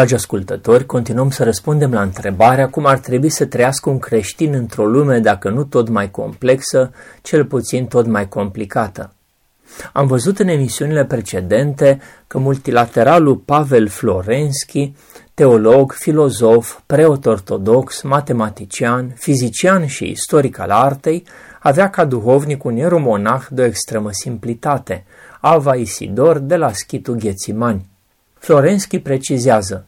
Dragi ascultători, continuăm să răspundem la întrebarea cum ar trebui să trăiască un creștin într-o lume, dacă nu tot mai complexă, cel puțin tot mai complicată. Am văzut în emisiunile precedente că multilateralul Pavel Florenski, teolog, filozof, preot ortodox, matematician, fizician și istoric al artei, avea ca duhovnic un ieromonah de o extremă simplitate, Ava Isidor de la Schitul Ghețimani. Florenski precizează,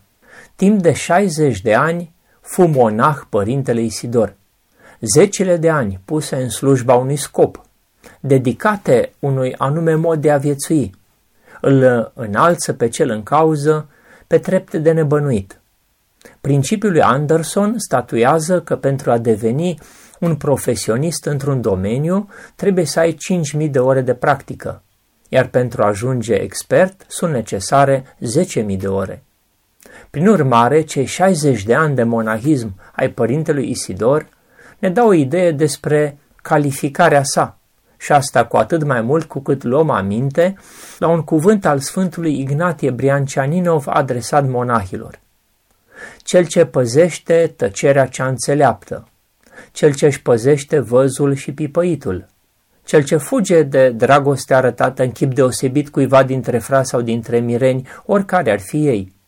timp de 60 de ani fu monah părintele Isidor, zecile de ani puse în slujba unui scop, dedicate unui anume mod de a viețui, îl înalță pe cel în cauză pe trepte de nebănuit. Principiul lui Anderson statuiază că pentru a deveni un profesionist într-un domeniu trebuie să ai 5.000 de ore de practică, iar pentru a ajunge expert sunt necesare 10.000 de ore. Prin urmare, cei 60 de ani de monahism ai părintelui Isidor ne dau o idee despre calificarea sa, și asta cu atât mai mult cu cât luăm aminte la un cuvânt al Sfântului Ignatie Briancianinov adresat monahilor. Cel ce păzește tăcerea cea înțeleaptă, cel ce își păzește văzul și pipăitul, cel ce fuge de dragoste arătată în chip deosebit cuiva dintre fra sau dintre mireni, oricare ar fi ei,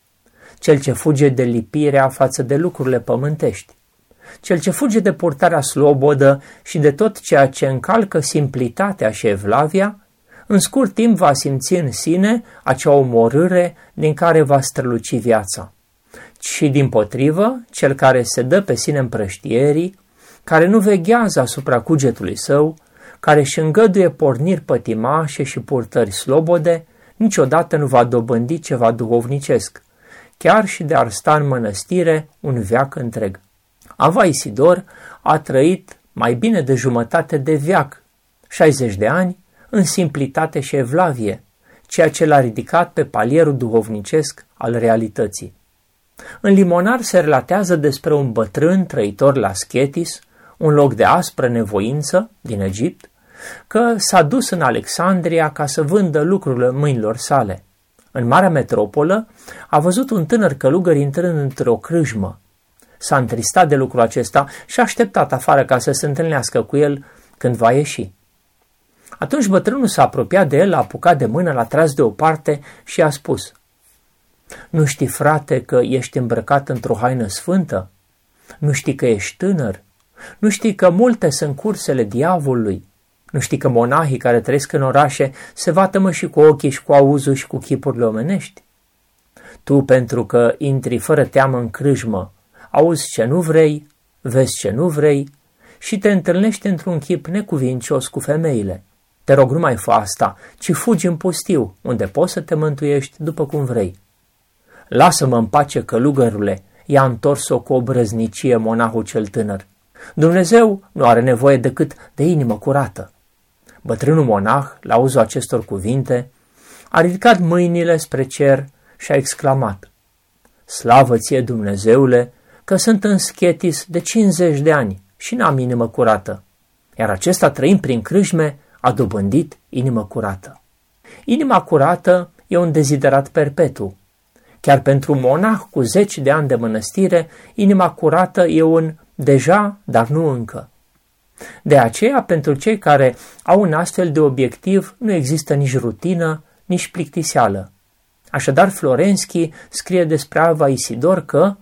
cel ce fuge de lipirea față de lucrurile pământești, cel ce fuge de purtarea slobodă și de tot ceea ce încalcă simplitatea și evlavia, în scurt timp va simți în sine acea omorâre din care va străluci viața. Și din potrivă, cel care se dă pe sine împrăștierii, care nu veghează asupra cugetului său, care își îngăduie porniri pătimașe și purtări slobode, niciodată nu va dobândi ceva duhovnicesc, chiar și de ar sta în mănăstire un veac întreg. Ava Isidor a trăit mai bine de jumătate de veac, 60 de ani, în simplitate și evlavie, ceea ce l-a ridicat pe palierul duhovnicesc al realității. În Limonar se relatează despre un bătrân trăitor la Schetis, un loc de aspră nevoință din Egipt, că s-a dus în Alexandria ca să vândă lucrurile mâinilor sale. În marea metropolă a văzut un tânăr călugăr intrând într-o crâjmă. S-a întristat de lucrul acesta și a așteptat afară ca să se întâlnească cu el când va ieși. Atunci bătrânul s-a apropiat de el, a apucat de mână, l-a tras deoparte și a spus Nu știi, frate, că ești îmbrăcat într-o haină sfântă? Nu știi că ești tânăr? Nu știi că multe sunt cursele diavolului? Nu știi că monahii care trăiesc în orașe se vatămă și cu ochii și cu auzul și cu chipurile omenești? Tu, pentru că intri fără teamă în crâjmă, auzi ce nu vrei, vezi ce nu vrei și te întâlnești într-un chip necuvincios cu femeile. Te rog, nu mai fă asta, ci fugi în pustiu, unde poți să te mântuiești după cum vrei. Lasă-mă în pace, călugărule, i-a întors-o cu o brăznicie monahul cel tânăr. Dumnezeu nu are nevoie decât de inimă curată. Bătrânul monah, la auzul acestor cuvinte, a ridicat mâinile spre cer și a exclamat, Slavă ție, Dumnezeule, că sunt în schetis de 50 de ani și n-am inimă curată, iar acesta trăind prin crâșme a dobândit inimă curată. Inima curată e un deziderat perpetu. Chiar pentru un monah cu zeci de ani de mănăstire, inima curată e un deja, dar nu încă. De aceea, pentru cei care au un astfel de obiectiv, nu există nici rutină, nici plictiseală. Așadar, Florenski scrie despre Alva Isidor că,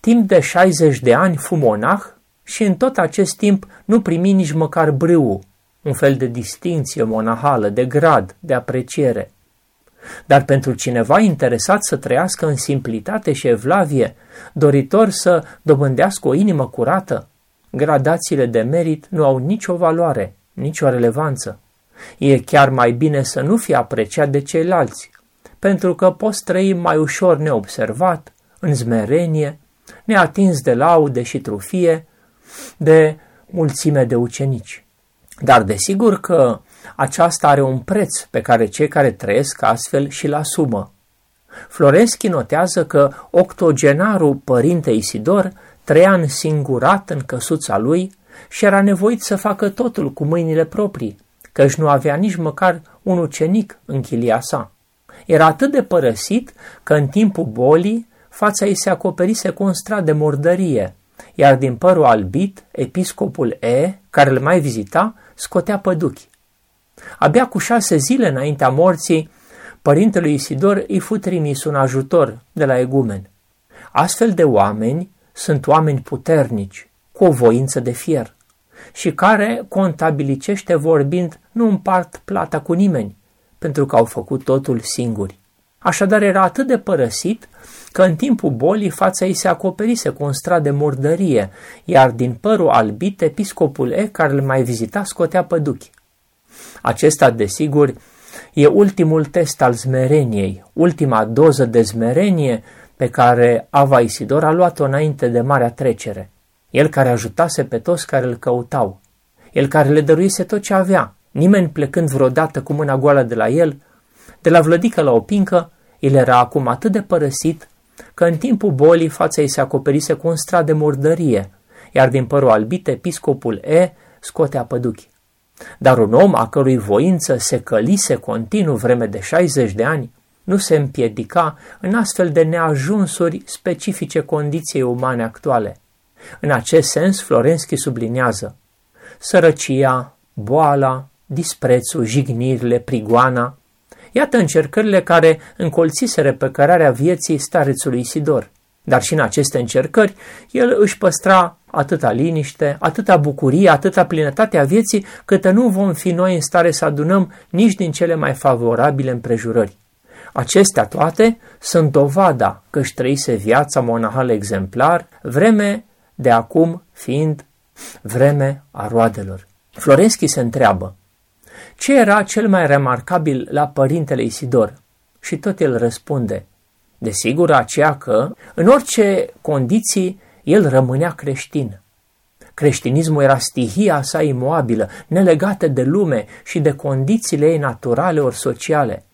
timp de 60 de ani fu monah și în tot acest timp nu primi nici măcar brâu, un fel de distinție monahală, de grad, de apreciere. Dar pentru cineva interesat să trăiască în simplitate și evlavie, doritor să dobândească o inimă curată, gradațiile de merit nu au nicio valoare, nicio relevanță. E chiar mai bine să nu fie apreciat de ceilalți, pentru că poți trăi mai ușor neobservat, în zmerenie, neatins de laude și trufie, de mulțime de ucenici. Dar desigur că aceasta are un preț pe care cei care trăiesc astfel și-l asumă. Florenschi notează că octogenarul părinte Isidor trăia însingurat în căsuța lui și era nevoit să facă totul cu mâinile proprii, căci nu avea nici măcar un ucenic în chilia sa. Era atât de părăsit că în timpul bolii fața ei se acoperise cu un strat de mordărie, iar din părul albit, episcopul E, care îl mai vizita, scotea păduchi. Abia cu șase zile înaintea morții, părintelui Isidor îi fu trimis un ajutor de la egumen. Astfel de oameni sunt oameni puternici, cu o voință de fier și care, contabilicește vorbind, nu împart plata cu nimeni, pentru că au făcut totul singuri. Așadar era atât de părăsit că în timpul bolii fața ei se acoperise cu un strat de murdărie, iar din părul albit episcopul E, care îl mai vizita, scotea păduchi. Acesta, desigur, e ultimul test al zmereniei, ultima doză de zmerenie pe care Ava Isidor a luat-o înainte de marea trecere. El care ajutase pe toți care îl căutau. El care le dăruise tot ce avea, nimeni plecând vreodată cu mâna goală de la el, de la vlădică la o pincă, el era acum atât de părăsit că în timpul bolii fața ei se acoperise cu un strat de murdărie, iar din părul albit episcopul E scotea păduchi. Dar un om a cărui voință se călise continuu vreme de 60 de ani, nu se împiedica în astfel de neajunsuri specifice condiției umane actuale. În acest sens, Florenski subliniază sărăcia, boala, disprețul, jignirile, prigoana, Iată încercările care încolțiseră pe cărarea vieții starețului Isidor. Dar și în aceste încercări, el își păstra atâta liniște, atâta bucurie, atâta plinătate a vieții, câtă nu vom fi noi în stare să adunăm nici din cele mai favorabile împrejurări. Acestea toate sunt dovada că își trăise viața monahală exemplar, vreme de acum fiind vreme a roadelor. Florenski se întreabă, ce era cel mai remarcabil la părintele Isidor? Și tot el răspunde, desigur aceea că, în orice condiții, el rămânea creștin. Creștinismul era stihia sa imoabilă, nelegată de lume și de condițiile ei naturale ori sociale.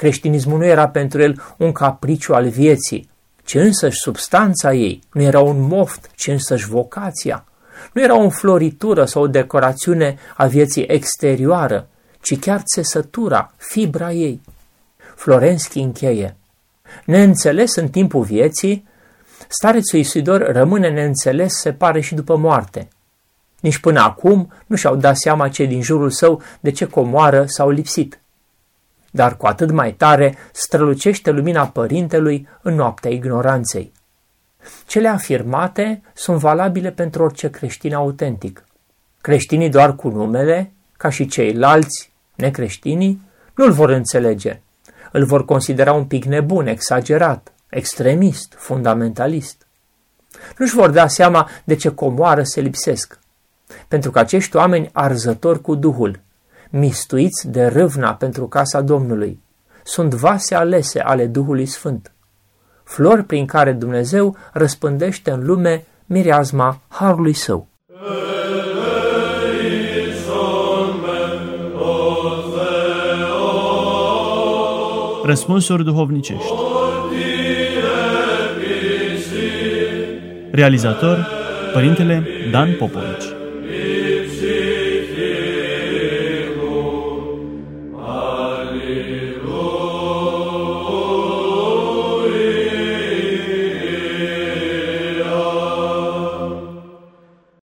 Creștinismul nu era pentru el un capriciu al vieții, ci însăși substanța ei, nu era un moft, ci însăși vocația. Nu era o floritură sau o decorațiune a vieții exterioară, ci chiar țesătura, fibra ei. Florenski încheie. Neînțeles în timpul vieții, starețul Isidor rămâne neînțeles, se pare și după moarte. Nici până acum nu și-au dat seama cei din jurul său de ce comoară s-au lipsit. Dar cu atât mai tare strălucește lumina părintelui în noaptea ignoranței. Cele afirmate sunt valabile pentru orice creștin autentic. Creștinii doar cu numele, ca și ceilalți necreștinii, nu-l vor înțelege. Îl vor considera un pic nebun, exagerat, extremist, fundamentalist. Nu-și vor da seama de ce comoară se lipsesc. Pentru că acești oameni arzători cu Duhul, mistuiți de râvna pentru casa Domnului, sunt vase alese ale Duhului Sfânt. Flori prin care Dumnezeu răspândește în lume mireazma harului său. Răspunsuri duhovnicești. Realizator Părintele Dan Popovici